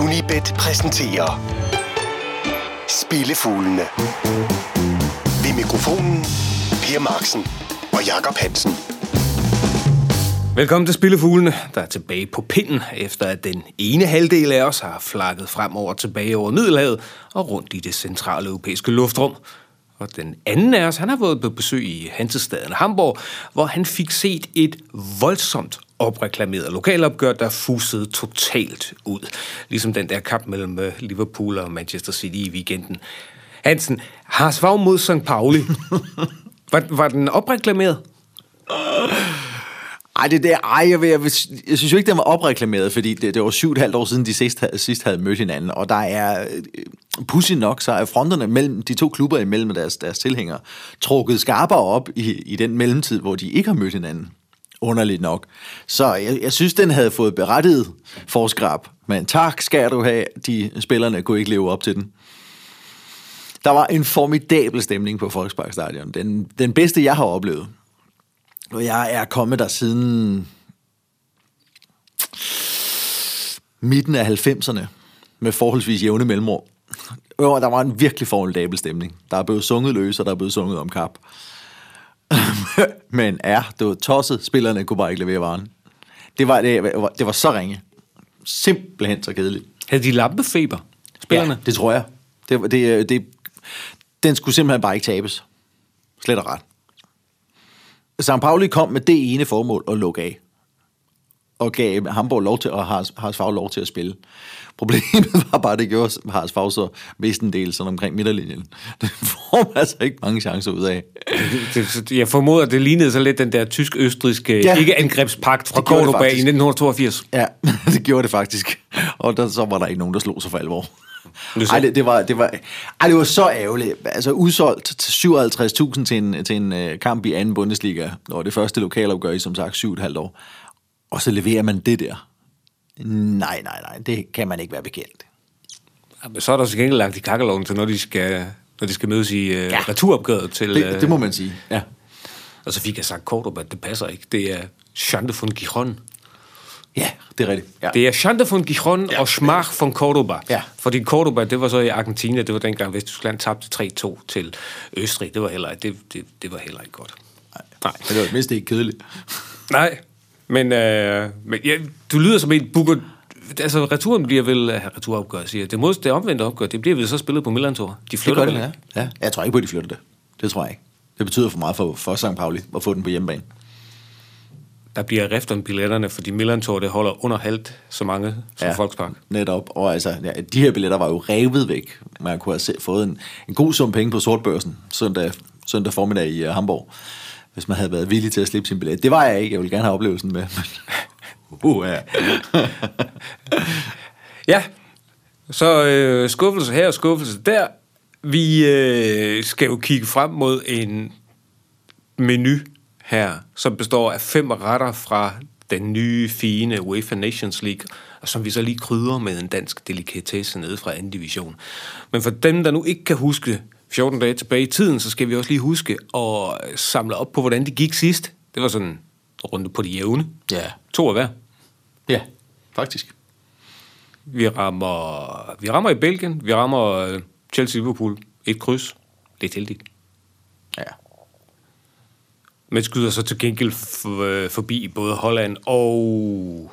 Unibet præsenterer Spillefuglene. Ved mikrofonen Per Marksen og Jakob Hansen. Velkommen til Spillefuglene, der er tilbage på pinden, efter at den ene halvdel af os har flakket fremover tilbage over Middelhavet og rundt i det centrale europæiske luftrum. Og den anden af os, han har været på besøg i Hansestaden Hamburg, hvor han fik set et voldsomt opreklameret lokalopgør, der fusede totalt ud. Ligesom den der kamp mellem øh, Liverpool og Manchester City i weekenden. Hansen, har svar mod St. Pauli. var, var den opreklameret? Ej, det der, ej, jeg, jeg, jeg synes jo ikke, den var opreklameret, fordi det, det var syv og et halvt år siden, de sidst, sidst havde mødt hinanden, og der er, øh, pussy nok, så er fronterne mellem de to klubber imellem deres, deres tilhængere trukket skarpere op i, i den mellemtid, hvor de ikke har mødt hinanden. Underligt nok. Så jeg, jeg synes, den havde fået berettiget forskrab, men tak skal du have, de spillerne kunne ikke leve op til den. Der var en formidabel stemning på Volkspark Stadion. Den, den bedste, jeg har oplevet. Og jeg er kommet der siden midten af 90'erne med forholdsvis jævne mellemrum. Jo, der var en virkelig formidabel stemning. Der er blevet sunget løs, og der er blevet sunget om kap. Men ja, det var tosset. Spillerne kunne bare ikke levere varen. Det var, det, det var så ringe. Simpelthen så kedeligt. Havde de lampefeber, spillerne? Ja, det tror jeg. Det, det, det, den skulle simpelthen bare ikke tabes. Slet og ret. St. Pauli kom med det ene formål at lukke af. Og gav Hamburg lov til, og Hars Favre lov til at spille. Problemet var bare, at det gjorde Hars Favre så del sådan omkring midterlinjen. Det får man altså ikke mange chancer ud af. Det, det, jeg formoder, det lignede så lidt den der tysk-østriske ja, ikke-angrebspagt fra Cordoba i 1982. Ja, det gjorde det faktisk. Og der, så var der ikke nogen, der slog sig for alvor. Ej, det, det, var, det, var, ej, det var så ærgerligt. Altså udsolgt til 57.000 til en, til en uh, kamp i anden Bundesliga, og det første lokalopgør i som sagt 7,5 år. Og så leverer man det der. Nej, nej, nej, det kan man ikke være bekendt. Ja, men så er der så gengæld lagt i kakkeloven til, når de skal, når de skal mødes i uh, ja. returopgøret til... Det, det må man sige, ja. Og så fik jeg sagt kort at det passer ikke. Det er Chante von Gijon. Ja, det er rigtigt. Ja. Det er Chante von Gijon ja. og Schmach von Cordoba. Ja. Fordi Cordoba, det var så i Argentina, det var dengang Vesttyskland tabte 3-2 til Østrig. Det var heller, det, det, det var heller ikke godt. Nej, Nej. det var mindst ikke kedeligt. Nej, men, øh, men ja, du lyder som en bukker... Altså, returen bliver vel... Ja, returopgør, siger Det, mod, det omvendte opgør, det bliver vel så spillet på Milan-tor. De flytter det, det, ja. ja. Jeg tror ikke på, at de flytter det. Det tror jeg ikke. Det betyder for meget for, for St. Pauli at få den på hjemmebane der bliver rift om billetterne, fordi Milan Tour, det holder under halvt så mange som ja, Volkspark. netop. Og altså, ja, de her billetter var jo revet væk. Man kunne have fået en, en god sum penge på sortbørsen søndag, søndag formiddag i uh, Hamburg, hvis man havde været villig til at slippe sin billet. Det var jeg ikke. Jeg ville gerne have oplevelsen med. uh, ja. ja, så øh, skuffelse her og skuffelse der. Vi øh, skal jo kigge frem mod en menu her, som består af fem retter fra den nye, fine UEFA Nations League, og som vi så lige krydder med en dansk delikatesse nede fra anden division. Men for dem, der nu ikke kan huske 14 dage tilbage i tiden, så skal vi også lige huske at samle op på, hvordan det gik sidst. Det var sådan en runde på de jævne. Ja. To af hver. Ja, faktisk. Vi rammer, vi rammer i Belgien, vi rammer øh, Chelsea-Liverpool. Et kryds. Lidt heldigt. Ja. Men skyder så til gengæld øh, forbi både Holland og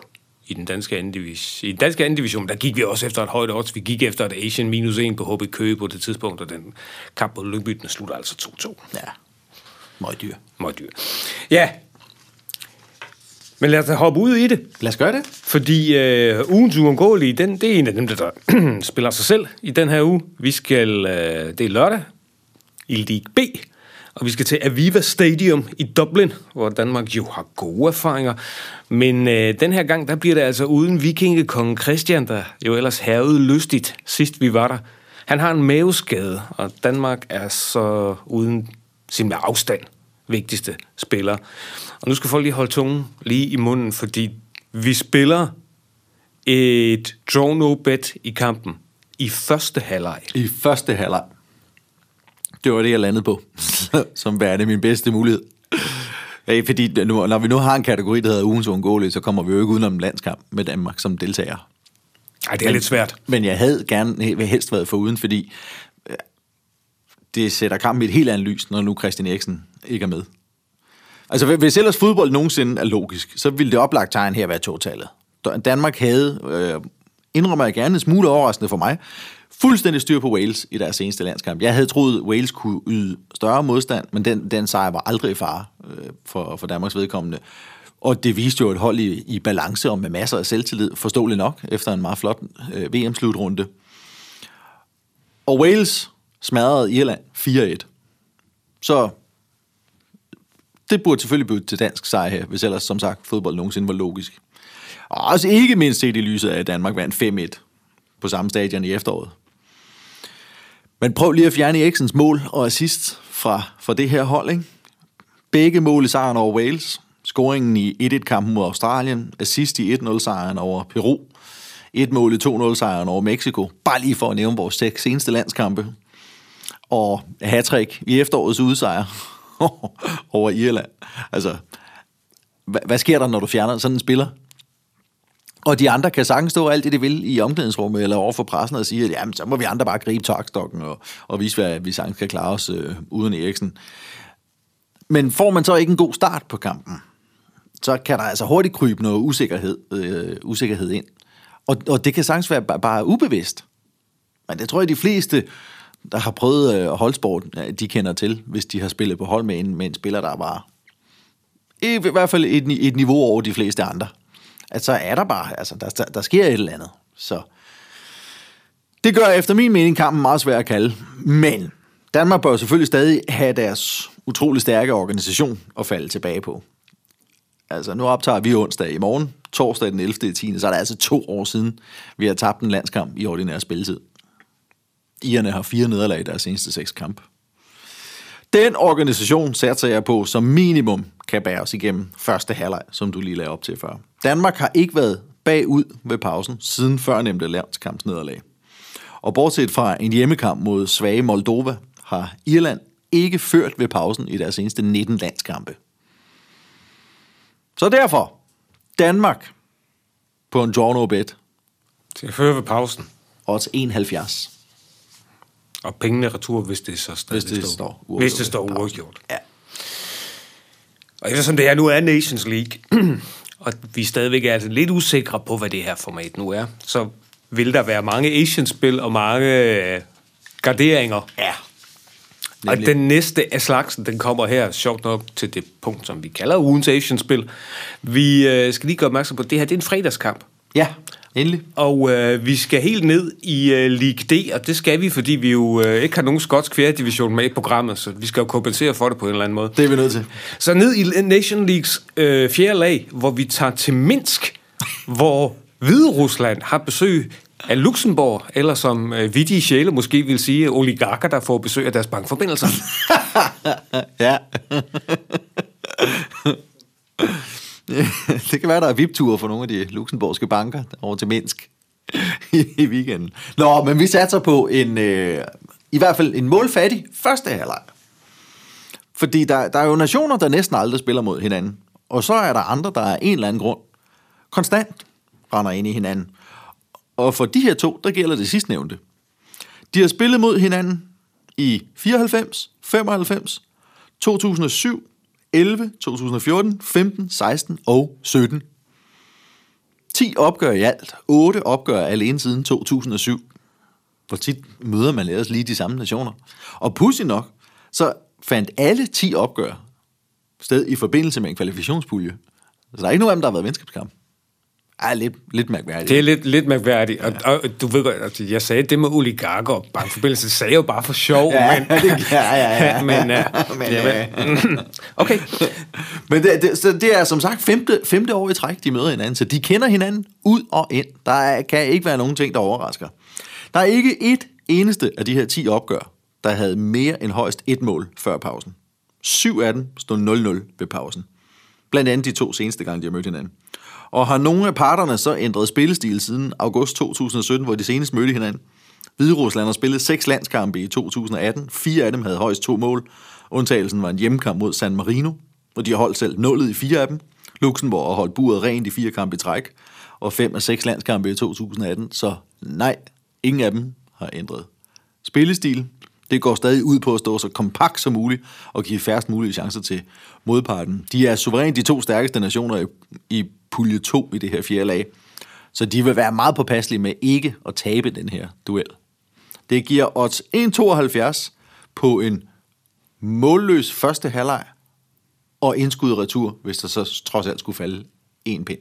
i den danske anden division. I den danske anden division, der gik vi også efter et højt odds. Vi gik efter et Asian minus 1 på HB Køge på det tidspunkt, og den kamp på Lyngby, den slutter altså 2-2. Ja, meget dyr. Meget dyr. Ja, men lad os hoppe ud i det. Lad os gøre det. Fordi øh, ugens uundgåelige, den, det er en af dem, der spiller sig selv i den her uge. Vi skal, øh, det er lørdag, i League B. Og vi skal til Aviva Stadium i Dublin, hvor Danmark jo har gode erfaringer. Men øh, den her gang, der bliver det altså uden vikingekongen Christian, der jo ellers hervede lystigt, sidst vi var der. Han har en maveskade, og Danmark er så uden sin med afstand vigtigste spiller. Og nu skal folk lige holde tungen lige i munden, fordi vi spiller et draw no bet i kampen i første halvleg. I første halvleg. Det var det, jeg landede på, som værende min bedste mulighed. Ja, fordi nu, når vi nu har en kategori, der hedder ugens uundgåelige, så kommer vi jo ikke udenom en landskamp med Danmark som deltager. Ej, det er lidt svært. Men jeg havde gerne helst været foruden, fordi øh, det sætter kampen i et helt andet lys, når nu Christian Eriksen ikke er med. Altså, hvis ellers fodbold nogensinde er logisk, så ville det oplagt tegn her være totallet. Danmark havde, øh, indrømmer jeg gerne, en smule overraskende for mig, fuldstændig styr på Wales i deres seneste landskamp. Jeg havde troet, Wales kunne yde større modstand, men den, den sejr var aldrig i fare øh, for, for Danmarks vedkommende. Og det viste jo et hold i, i balance og med masser af selvtillid, forståeligt nok, efter en meget flot øh, VM-slutrunde. Og Wales smadrede Irland 4-1. Så det burde selvfølgelig blive til dansk sejr her, hvis ellers, som sagt, fodbold nogensinde var logisk. Og også ikke mindst set i lyset af, at Danmark vandt 5-1 på samme stadion i efteråret. Men prøv lige at fjerne Eriksens mål og assist fra, fra det her hold. Ikke? Begge mål i sejren over Wales. Scoringen i 1-1-kampen mod Australien. Assist i 1-0-sejren over Peru. Et mål i 2-0-sejren over Mexico. Bare lige for at nævne vores seks seneste landskampe. Og hattrick i efterårets udsejr over Irland. Altså, hvad, hvad sker der, når du fjerner sådan en spiller? Og de andre kan sagtens stå alt det, de vil i omklædningsrummet eller over for pressen og sige, at jamen, så må vi andre bare gribe takstokken og, og vise, hvad vi sagtens kan klare os øh, uden Eriksen. Men får man så ikke en god start på kampen, så kan der altså hurtigt krybe noget usikkerhed, øh, usikkerhed ind. Og, og det kan sagtens være bare, bare ubevidst. Men det tror jeg, de fleste, der har prøvet øh, holdsport, øh, de kender til, hvis de har spillet på hold med en, med en spiller, der var i hvert fald et, et niveau over de fleste andre at så er der bare, altså der, der, der sker et eller andet. Så det gør efter min mening kampen meget svær at kalde. Men Danmark bør selvfølgelig stadig have deres utrolig stærke organisation at falde tilbage på. Altså, nu optager vi onsdag i morgen, torsdag den 11. 10. Så er det altså to år siden, vi har tabt en landskamp i ordinær spilletid. Irerne har fire nederlag i deres seneste seks kamp. Den organisation satser jeg på som minimum kan bære os igennem første halvleg, som du lige lagde op til før. Danmark har ikke været bagud ved pausen siden førnemte landskampsnederlag. Og bortset fra en hjemmekamp mod svage Moldova, har Irland ikke ført ved pausen i deres seneste 19 landskampe. Så derfor, Danmark på en draw no bet. Til at føre ved pausen. Odds 71. Og pengene retur, hvis det så stadig Hvis det står, står uafgjort. Hvis det står uafgjort. Ja. Og eftersom det her nu er Nations League, og vi stadigvæk er altså lidt usikre på, hvad det her format nu er, så vil der være mange Asian-spil og mange øh, garderinger. Ja. Og den næste af slagsen, den kommer her, sjovt nok, til det punkt, som vi kalder ugens Asian-spil. Vi øh, skal lige gøre opmærksom på, at det her det er en fredagskamp. Ja, endelig. Og øh, vi skal helt ned i øh, League D, og det skal vi, fordi vi jo øh, ikke har nogen skotsk division med i programmet, så vi skal jo kompensere for det på en eller anden måde. Det er vi nødt til. Så ned i Nation Leagues øh, fjerde lag, hvor vi tager til Minsk, hvor Hvide Rusland har besøg af Luxembourg, eller som øh, vidige sjæle måske vil sige, oligarker, der får besøg af deres bankforbindelser. ja. det kan være, der er vip-ture for nogle af de luxemburgske banker over til Minsk i, weekenden. Nå, men vi satser på en, øh, i hvert fald en målfattig første halvleg. Fordi der, der er jo nationer, der næsten aldrig spiller mod hinanden. Og så er der andre, der er en eller anden grund konstant render ind i hinanden. Og for de her to, der gælder det sidstnævnte. De har spillet mod hinanden i 94, 95, 2007, 11, 2014, 15, 16 og 17. 10 opgør i alt. 8 opgør alene siden 2007. Hvor tit møder man ellers lige de samme nationer. Og pudsigt nok, så fandt alle 10 opgør sted i forbindelse med en kvalifikationspulje. Så der er ikke nogen af dem, der har været venskabskamp er lidt, lidt mærkværdigt. Det er lidt, lidt mærkværdigt. Og, ja. og, du ved godt, altså, jeg sagde det med oligarker og bankforbindelse, det sagde jeg jo bare for sjov. Ja, men, det, ja, ja, ja. men, uh, men, men okay. men det, det, så det er som sagt femte, femte år i træk, de møder hinanden, så de kender hinanden ud og ind. Der er, kan ikke være nogen ting, der overrasker. Der er ikke et eneste af de her 10 opgør, der havde mere end højst et mål før pausen. Syv af dem stod 0-0 ved pausen. Blandt andet de to seneste gange, de har mødt hinanden. Og har nogle af parterne så ændret spillestil siden august 2017, hvor de senest mødte hinanden? Hviderusland har spillet seks landskampe i 2018. Fire af dem havde højst to mål. Undtagelsen var en hjemmekamp mod San Marino, hvor de har holdt selv nullet i fire af dem. Luxembourg har holdt buret rent i fire kampe i træk. og fem af seks landskampe i 2018, så nej, ingen af dem har ændret spillestil. Det går stadig ud på at stå så kompakt som muligt og give færrest mulige chancer til modparten. De er suverænt de to stærkeste nationer i, i pulje 2 i det her fjerde lag. Så de vil være meget påpasselige med ikke at tabe den her duel. Det giver odds 1,72 på en målløs første halvleg og indskud retur, hvis der så trods alt skulle falde en pind.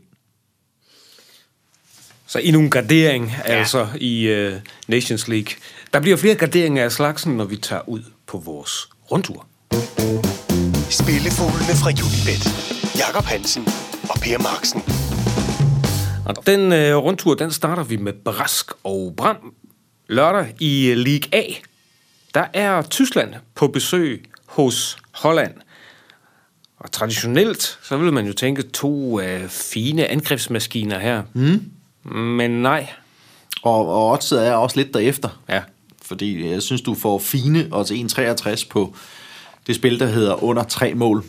Så endnu en gradering, ja. altså, i uh, Nations League. Der bliver flere graderinger af slagsen, når vi tager ud på vores rundtur. Spillefuglene fra Unibet. Jakob Hansen Per Marksen. Og den uh, rundtur, den starter vi med Brask og Bram. Lørdag i League A, der er Tyskland på besøg hos Holland. Og traditionelt, så vil man jo tænke to uh, fine angrebsmaskiner her. Mm. Men nej. Og, og oddset er også lidt derefter. Ja. Fordi jeg synes, du får fine odds 1,63 på det spil, der hedder under tre mål.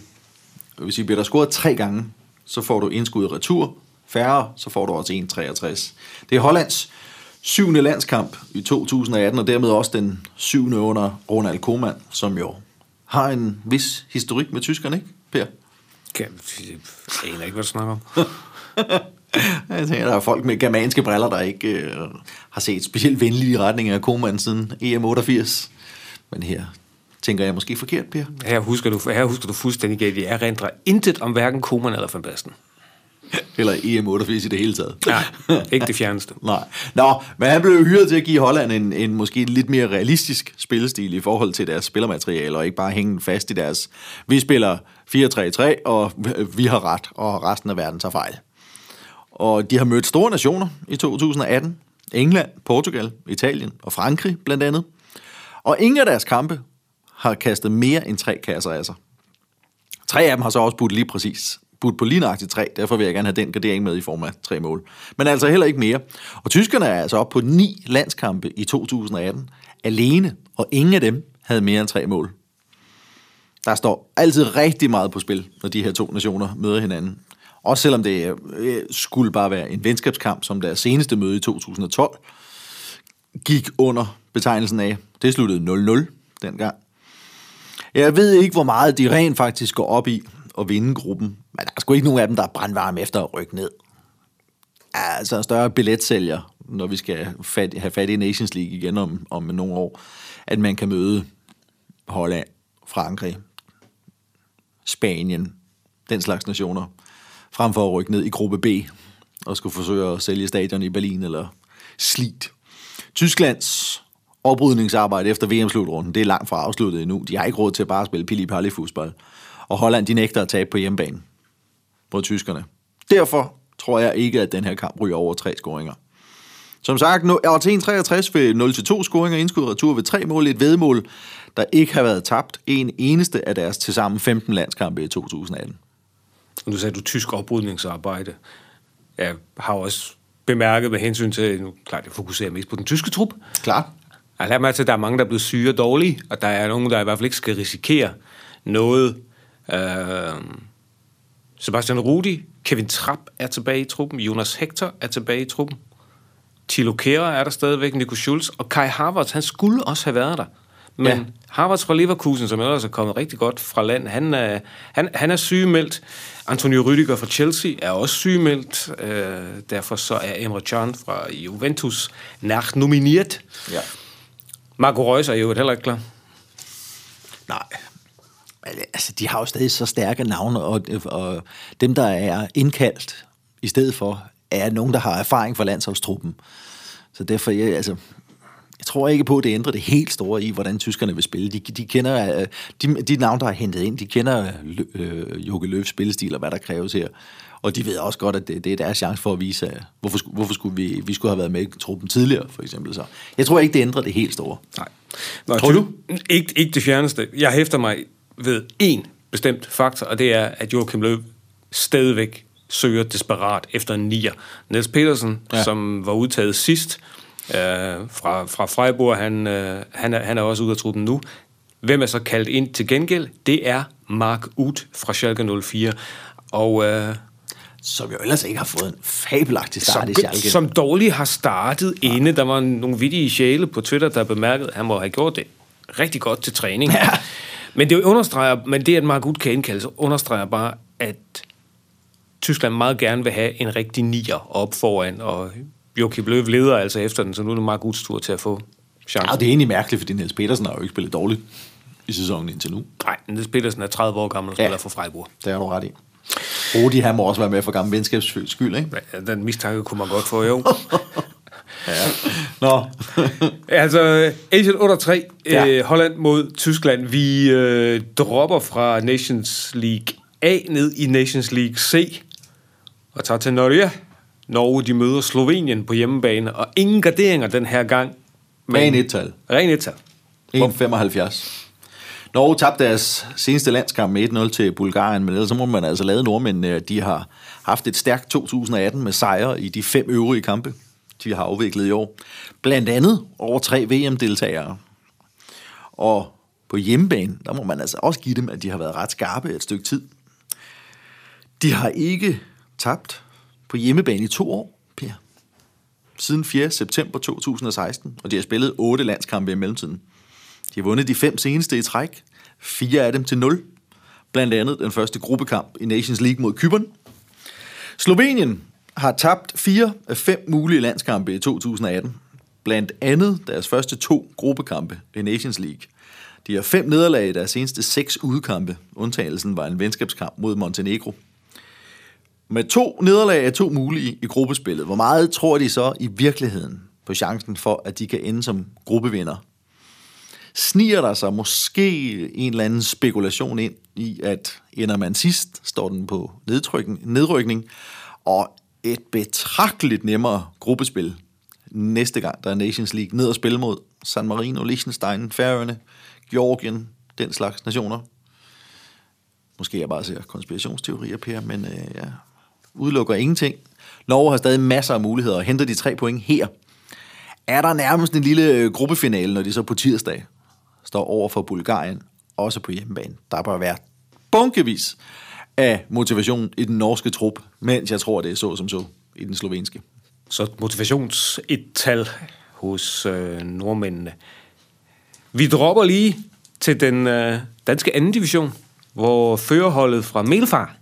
Hvis I bliver der scoret tre gange, så får du indskud retur. Færre, så får du også 1,63. Det er Hollands syvende landskamp i 2018, og dermed også den syvende under Ronald Koeman, som jo har en vis historik med tyskerne, ikke, Per? Kan, jeg aner ikke, hvad du snakker om. Jeg tænker, der er folk med germanske briller, der ikke øh, har set specielt venlige retninger af Koeman siden EM88. Men her tænker jeg måske forkert, Per. Her husker du, her husker du fuldstændig galt. Jeg erindrer intet om hverken Koeman eller Van Basten. Eller EM88 i det hele taget. Nej, ikke det fjerneste. Nej. Nå, men han blev hyret til at give Holland en, en måske lidt mere realistisk spillestil i forhold til deres spillermateriale, og ikke bare hænge fast i deres, vi spiller 4-3-3, og vi har ret, og resten af verden tager fejl. Og de har mødt store nationer i 2018. England, Portugal, Italien og Frankrig blandt andet. Og ingen af deres kampe har kastet mere end tre kasser af sig. Tre af dem har så også budt lige præcis budt på lige nøjagtigt tre, derfor vil jeg gerne have den gradering med i form af tre mål. Men altså heller ikke mere. Og tyskerne er altså op på ni landskampe i 2018 alene, og ingen af dem havde mere end tre mål. Der står altid rigtig meget på spil, når de her to nationer møder hinanden. Også selvom det øh, skulle bare være en venskabskamp, som deres seneste møde i 2012 gik under betegnelsen af. Det sluttede 0-0 dengang. Jeg ved ikke, hvor meget de rent faktisk går op i at vinde gruppen, men der er sgu ikke nogen af dem, der er brandvarme efter at rykke ned. Altså en større billetsælger, når vi skal have fat i Nations League igen om, om nogle år, at man kan møde Holland, Frankrig, Spanien, den slags nationer, frem for at rykke ned i gruppe B og skulle forsøge at sælge stadion i Berlin eller slit. Tysklands oprydningsarbejde efter VM-slutrunden, det er langt fra afsluttet endnu. De har ikke råd til at bare spille pili fodbold Og Holland, de nægter at tabe på hjemmebane mod tyskerne. Derfor tror jeg ikke, at den her kamp ryger over tre scoringer. Som sagt, er til 1,63 ved 0-2 scoringer, indskud retur ved tre mål, et vedmål, der ikke har været tabt en eneste af deres tilsammen 15 landskampe i 2018. Nu sagde du tysk oprydningsarbejde. Jeg har også bemærket med hensyn til, nu klart, jeg fokuserer mest på den tyske trup. Klart. Jeg har lært mig til, at der er mange, der er blevet syge og dårlige, og der er nogen, der i hvert fald ikke skal risikere noget. Øh, Sebastian Rudi, Kevin Trapp er tilbage i truppen, Jonas Hector er tilbage i truppen, Tilo Kera er der stadigvæk, Nico Schulz, og Kai Havertz, han skulle også have været der. Men ja. Havertz fra Leverkusen, som ellers er kommet rigtig godt fra land, han er, han, han er sygemeldt. Antonio Rüdiger fra Chelsea er også sygemeldt. Øh, derfor så er Emre Can fra Juventus nært nomineret. Ja. Marco Reus er jo heller ikke klar. Nej, altså, de har jo stadig så stærke navne, og, og dem, der er indkaldt i stedet for, er nogen, der har erfaring fra landsholdstruppen. Så derfor, jeg, altså, tror ikke på, at det ændrer det helt store i, hvordan tyskerne vil spille. De, de kender, øh, de, de navne, der er hentet ind, de kender øh, Jokke Løfs spillestil og hvad der kræves her. Og de ved også godt, at det, det er deres chance for at vise, hvorfor, hvorfor skulle vi, vi skulle have været med i truppen tidligere, for eksempel. Så jeg tror ikke, det ændrer det helt store. Nej. Nå, tror du? Ikke, ikke det fjerneste. Jeg hæfter mig ved én bestemt faktor, og det er, at Joachim Løv stadigvæk søger desperat efter en nier. Niels Petersen, ja. som var udtaget sidst, øh, fra, fra Freiburg. Han, øh, han, er, han er også ude af truppen nu. Hvem er så kaldt ind til gengæld? Det er Mark Uth fra Schalke 04. Og øh, Som jo ellers ikke har fået en fabelagtig start som, i Schalke. som dårligt har startet ja. inde. Der var nogle vittige sjæle på Twitter, der bemærkede, at han må have gjort det rigtig godt til træning. Ja. Men det understreger, men det, at Mark kan indkaldes, understreger bare, at Tyskland meget gerne vil have en rigtig nier op foran, og Joachim Löw leder altså efter den, så nu er det Mark Uds tur til at få chancen. Ja, det er egentlig mærkeligt, fordi Niels Petersen har jo ikke spillet dårligt i sæsonen indtil nu. Nej, Niels Petersen er 30 år gammel og spiller ja. for Freiburg. Det er du ret i. Rudi, han må også være med for gammel venskabs skyld, ikke? Ja, den mistanke kunne man godt få, jo. ja. Nå. altså, Asian 8-3, Ja. øh, Holland mod Tyskland. Vi øh, dropper fra Nations League A ned i Nations League C og tager til Norge. Norge, de møder Slovenien på hjemmebane, og ingen garderinger den her gang. Ren et-tal. Ren et-tal. 1,75. Norge tabte deres seneste landskamp med 1-0 til Bulgarien, men ellers så må man altså lade nordmændene, at de har haft et stærkt 2018 med sejre i de fem øvrige kampe, de har afviklet i år. Blandt andet over tre VM-deltagere. Og på hjemmebane, der må man altså også give dem, at de har været ret skarpe et stykke tid. De har ikke tabt på hjemmebane i to år, Per. Siden 4. september 2016, og de har spillet otte landskampe i mellemtiden. De har vundet de fem seneste i træk. Fire af dem til 0. Blandt andet den første gruppekamp i Nations League mod Kypern. Slovenien har tabt fire af fem mulige landskampe i 2018. Blandt andet deres første to gruppekampe i Nations League. De har fem nederlag i deres seneste seks udkampe. Undtagelsen var en venskabskamp mod Montenegro. Med to nederlag af to mulige i gruppespillet, hvor meget tror de så i virkeligheden på chancen for, at de kan ende som gruppevinder? Sniger der sig måske en eller anden spekulation ind i, at ender man sidst, står den på nedrykning, nedrykning og et betragteligt nemmere gruppespil næste gang, der er Nations League ned og spille mod San Marino, Liechtenstein, Færøerne, Georgien, den slags nationer. Måske jeg bare ser konspirationsteorier, Per, men øh, jeg udelukker ingenting. Norge har stadig masser af muligheder og henter de tre point her. Er der nærmest en lille øh, gruppefinale, når de så på tirsdag står over for Bulgarien, også på hjemmebane. Der bør være bunkevis af motivation i den norske trup, mens jeg tror, det er så som så i den slovenske. Så motivations et tal hos øh, nordmændene. Vi dropper lige til den øh, danske anden division, hvor førerholdet fra Melfar,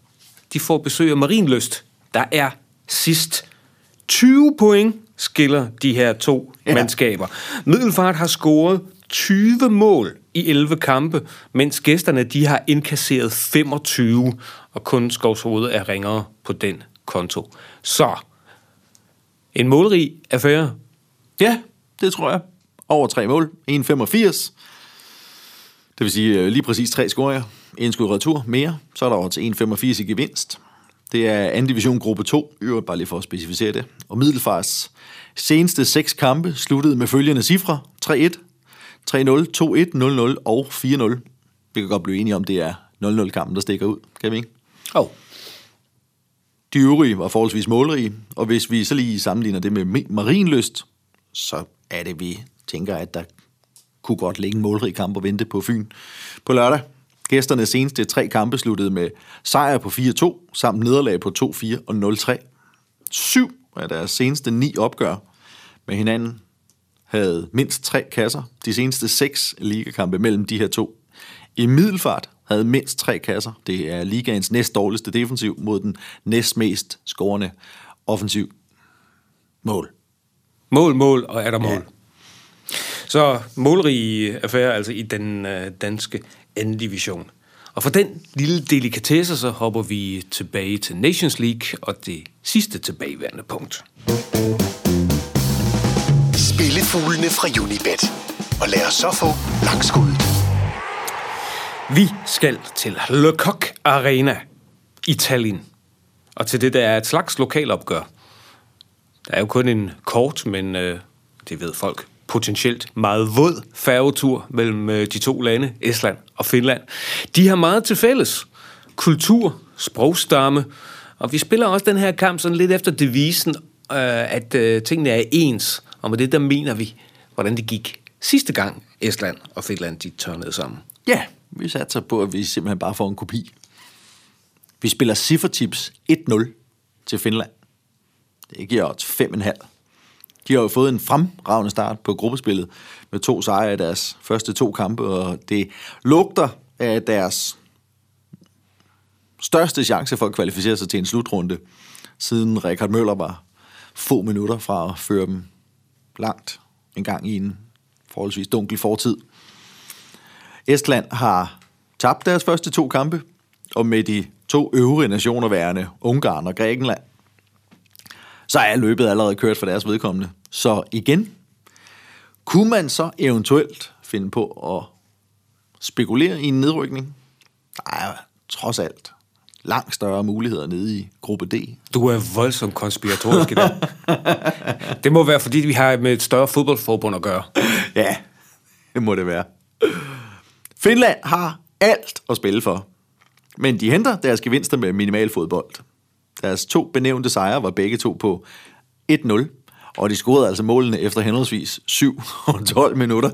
de får besøg af Marinløst. Der er sidst 20 point skiller de her to Ja. mandskaber. Middelfart har scoret 20 mål i 11 kampe, mens gæsterne de har indkasseret 25, og kun Skovshoved er ringere på den konto. Så, en målrig affære. Ja, det tror jeg. Over tre mål. 1,85. Det vil sige øh, lige præcis tre scoringer. En skud retur mere. Så er der over til 1,85 i gevinst. Det er anden division gruppe 2, i øvrigt bare lige for at specificere det. Og Middelfars seneste seks kampe sluttede med følgende cifre. 3-1, 3-0, 2-1, 0-0 og 4-0. Vi kan godt blive enige om, det er 0-0-kampen, der stikker ud. Kan vi ikke? Oh. De øvrige var forholdsvis målrige, og hvis vi så lige sammenligner det med Marinløst, så er det, vi tænker, at der kunne godt ligge en målrig kamp og vente på Fyn på lørdag. Gæsternes seneste tre kampe sluttede med sejr på 4-2, samt nederlag på 2-4 og 0-3. Syv af deres seneste ni opgør med hinanden havde mindst tre kasser. De seneste seks ligakampe mellem de her to. I middelfart havde mindst tre kasser. Det er ligaens næst dårligste defensiv mod den næst mest scorende offensiv mål. Mål, mål og er der mål. Ja. Så målrige affære altså i den øh, danske anden division. Og for den lille delikatesse, så hopper vi tilbage til Nations League og det sidste tilbageværende punkt. Spillefuglene fra Unibet. Og lad os så få langskuddet. Vi skal til Le Coq Arena i Tallinn. Og til det, der er et slags lokalopgør. Der er jo kun en kort, men øh, det ved folk, potentielt meget våd færgetur mellem øh, de to lande, Estland og Finland. De har meget til fælles. Kultur, sprogstamme, og vi spiller også den her kamp sådan lidt efter devisen, øh, at øh, tingene er ens. Og med det, der mener vi, hvordan det gik sidste gang Estland og Finland, de tørnede sammen. Ja, vi satser på, at vi simpelthen bare får en kopi. Vi spiller Siffertips 1-0 til Finland. Det giver odds 5,5. De har jo fået en fremragende start på gruppespillet med to sejre i deres første to kampe, og det lugter af deres største chance for at kvalificere sig til en slutrunde, siden Richard Møller var få minutter fra at føre dem langt en gang i en forholdsvis dunkel fortid. Estland har tabt deres første to kampe, og med de to øvrige nationer værende, Ungarn og Grækenland, så er løbet allerede kørt for deres vedkommende. Så igen, kunne man så eventuelt finde på at spekulere i en nedrykning? Der er trods alt langt større muligheder nede i gruppe D. Du er voldsomt konspiratorisk i dag. det må være, fordi vi har med et større fodboldforbund at gøre. Ja, det må det være. Finland har alt at spille for, men de henter deres gevinster med minimal fodbold. Deres to benævnte sejre var begge to på 1-0, og de scorede altså målene efter henholdsvis 7 og 12 minutter.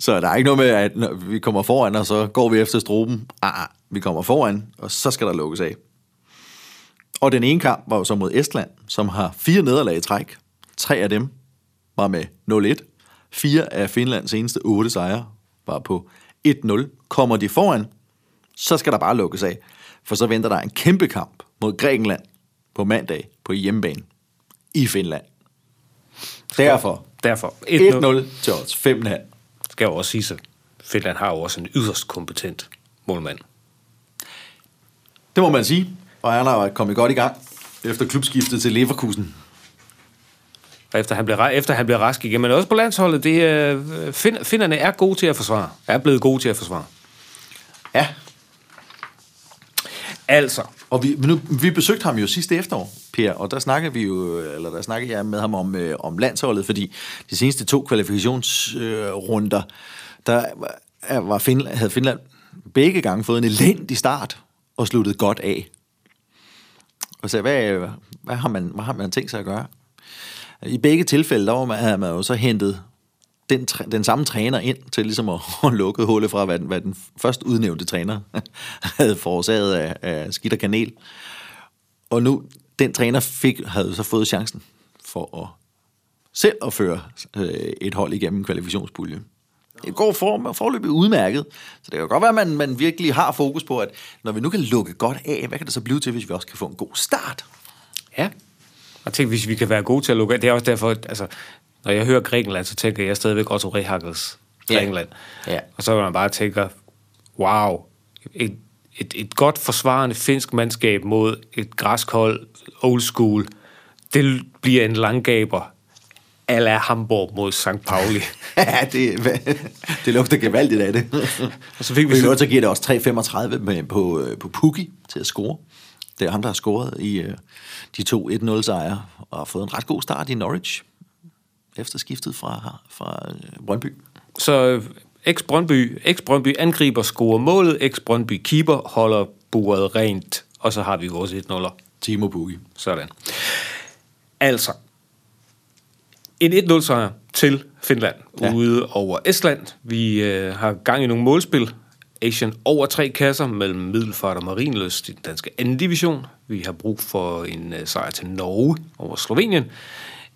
Så der er ikke noget med, at når vi kommer foran, og så går vi efter struben. Ah, ah, vi kommer foran, og så skal der lukkes af. Og den ene kamp var jo så mod Estland, som har fire nederlag i træk. Tre af dem var med 0-1. Fire af Finlands eneste otte sejre var på 1-0. Kommer de foran, så skal der bare lukkes af. For så venter der en kæmpe kamp mod Grækenland på mandag på hjemmebane i Finland. Derfor Derfor 1-0 til odds 5,5. skal jo også sige, at Finland har jo også en yderst kompetent målmand. Det må man sige. Og han har kommet godt i gang efter klubskiftet til Leverkusen. Og efter han ra- efter han bliver rask igen. Men også på landsholdet, det, find, finderne er gode til at forsvare. Er blevet gode til at forsvare. Ja. Altså, Og vi, nu, vi besøgte ham jo sidste efterår, Per, og der snakkede vi jo, eller der snakkede jeg med ham om, øh, om landsholdet, fordi de seneste to kvalifikationsrunder, øh, der var, var Finland, havde Finland begge gange fået en elendig start og sluttet godt af. Og så hvad, hvad, har man, hvad har man tænkt sig at gøre? I begge tilfælde, der var man, havde man jo så hentet den, den samme træner ind til ligesom at, at lukke hullet fra, hvad den, hvad den først udnævnte træner havde forårsaget af, af skidt og kanel. Og nu, den træner fik, havde så fået chancen for at selv at føre øh, et hold igennem kvalifikationspulje. Det går for, forløbig udmærket, så det kan godt være, at man, man virkelig har fokus på, at når vi nu kan lukke godt af, hvad kan det så blive til, hvis vi også kan få en god start? ja. Og tænk, hvis vi kan være gode til at lukke af. Det er også derfor, at, altså, når jeg hører Grækenland, så tænker jeg stadigvæk Otto Rehagels Ja. Grækenland. Ja. Og så kan man bare tænke, wow, et, et, et godt forsvarende finsk mandskab mod et græskhold, old school, det bliver en langgaber ala Hamburg mod St. Pauli. Ja, det, det lugter gevaldigt af det. Og så fik vi så- giver det også 3,35 med, på, på Pukki til at score. Det er ham, der har scoret i øh, de to 1-0 sejre og har fået en ret god start i Norwich efter skiftet fra, fra øh, Brøndby. Så øh, ex-Brøndby, ex-Brøndby angriber, scorer målet, ex-Brøndby keeper, holder buret rent, og så har vi vores 1-0'er. Timo Pukki. Sådan. Altså, en 1-0 sejr til Finland Ja. ude over Estland. Vi øh, har gang i nogle målspil. Asian over tre kasser mellem Middelfart og Marienløst i den danske anden division. Vi har brug for en øh, sejr til Norge over Slovenien.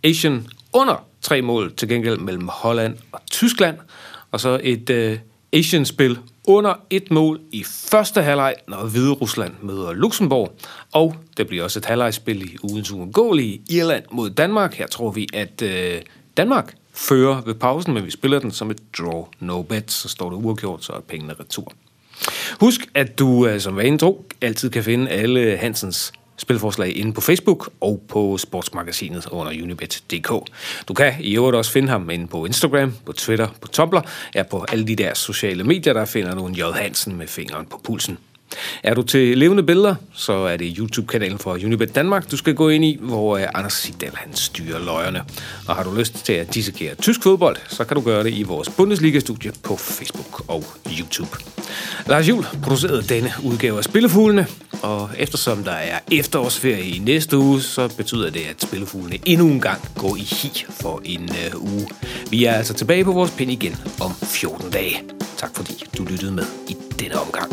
Asian under tre mål til gengæld mellem Holland og Tyskland. Og så et øh, Asian-spil under et mål i første halvleg, når Hvide Rusland møder Luxembourg. Og det bliver også et halvlegspil i ugens uundgåelige Irland mod Danmark. Her tror vi, at øh, Danmark fører ved pausen, men vi spiller den som et draw no bet, så står det uafgjort, så er pengene retur. Husk, at du øh, som vane tro altid kan finde alle Hansens spilforslag inde på Facebook og på sportsmagasinet under unibet.dk. Du kan i øvrigt også finde ham inde på Instagram, på Twitter, på Tumblr, ja på alle de der sociale medier, der finder du en J. Hansen med fingeren på pulsen. Er du til levende billeder, så er det YouTube-kanalen for Unibet Danmark, du skal gå ind i, hvor øh, Anders Sigdal han styrer løjerne. Og har du lyst til at dissekere tysk fodbold, så kan du gøre det i vores Bundesliga-studie på Facebook og YouTube. Lars Jul producerede denne udgave af Spillefuglene, og eftersom der er efterårsferie i næste uge, så betyder det, at Spillefuglene endnu en gang går i hi for en uh, uge. Vi er altså tilbage på vores pind igen om 14 dage. Tak fordi du lyttede med i denne omgang.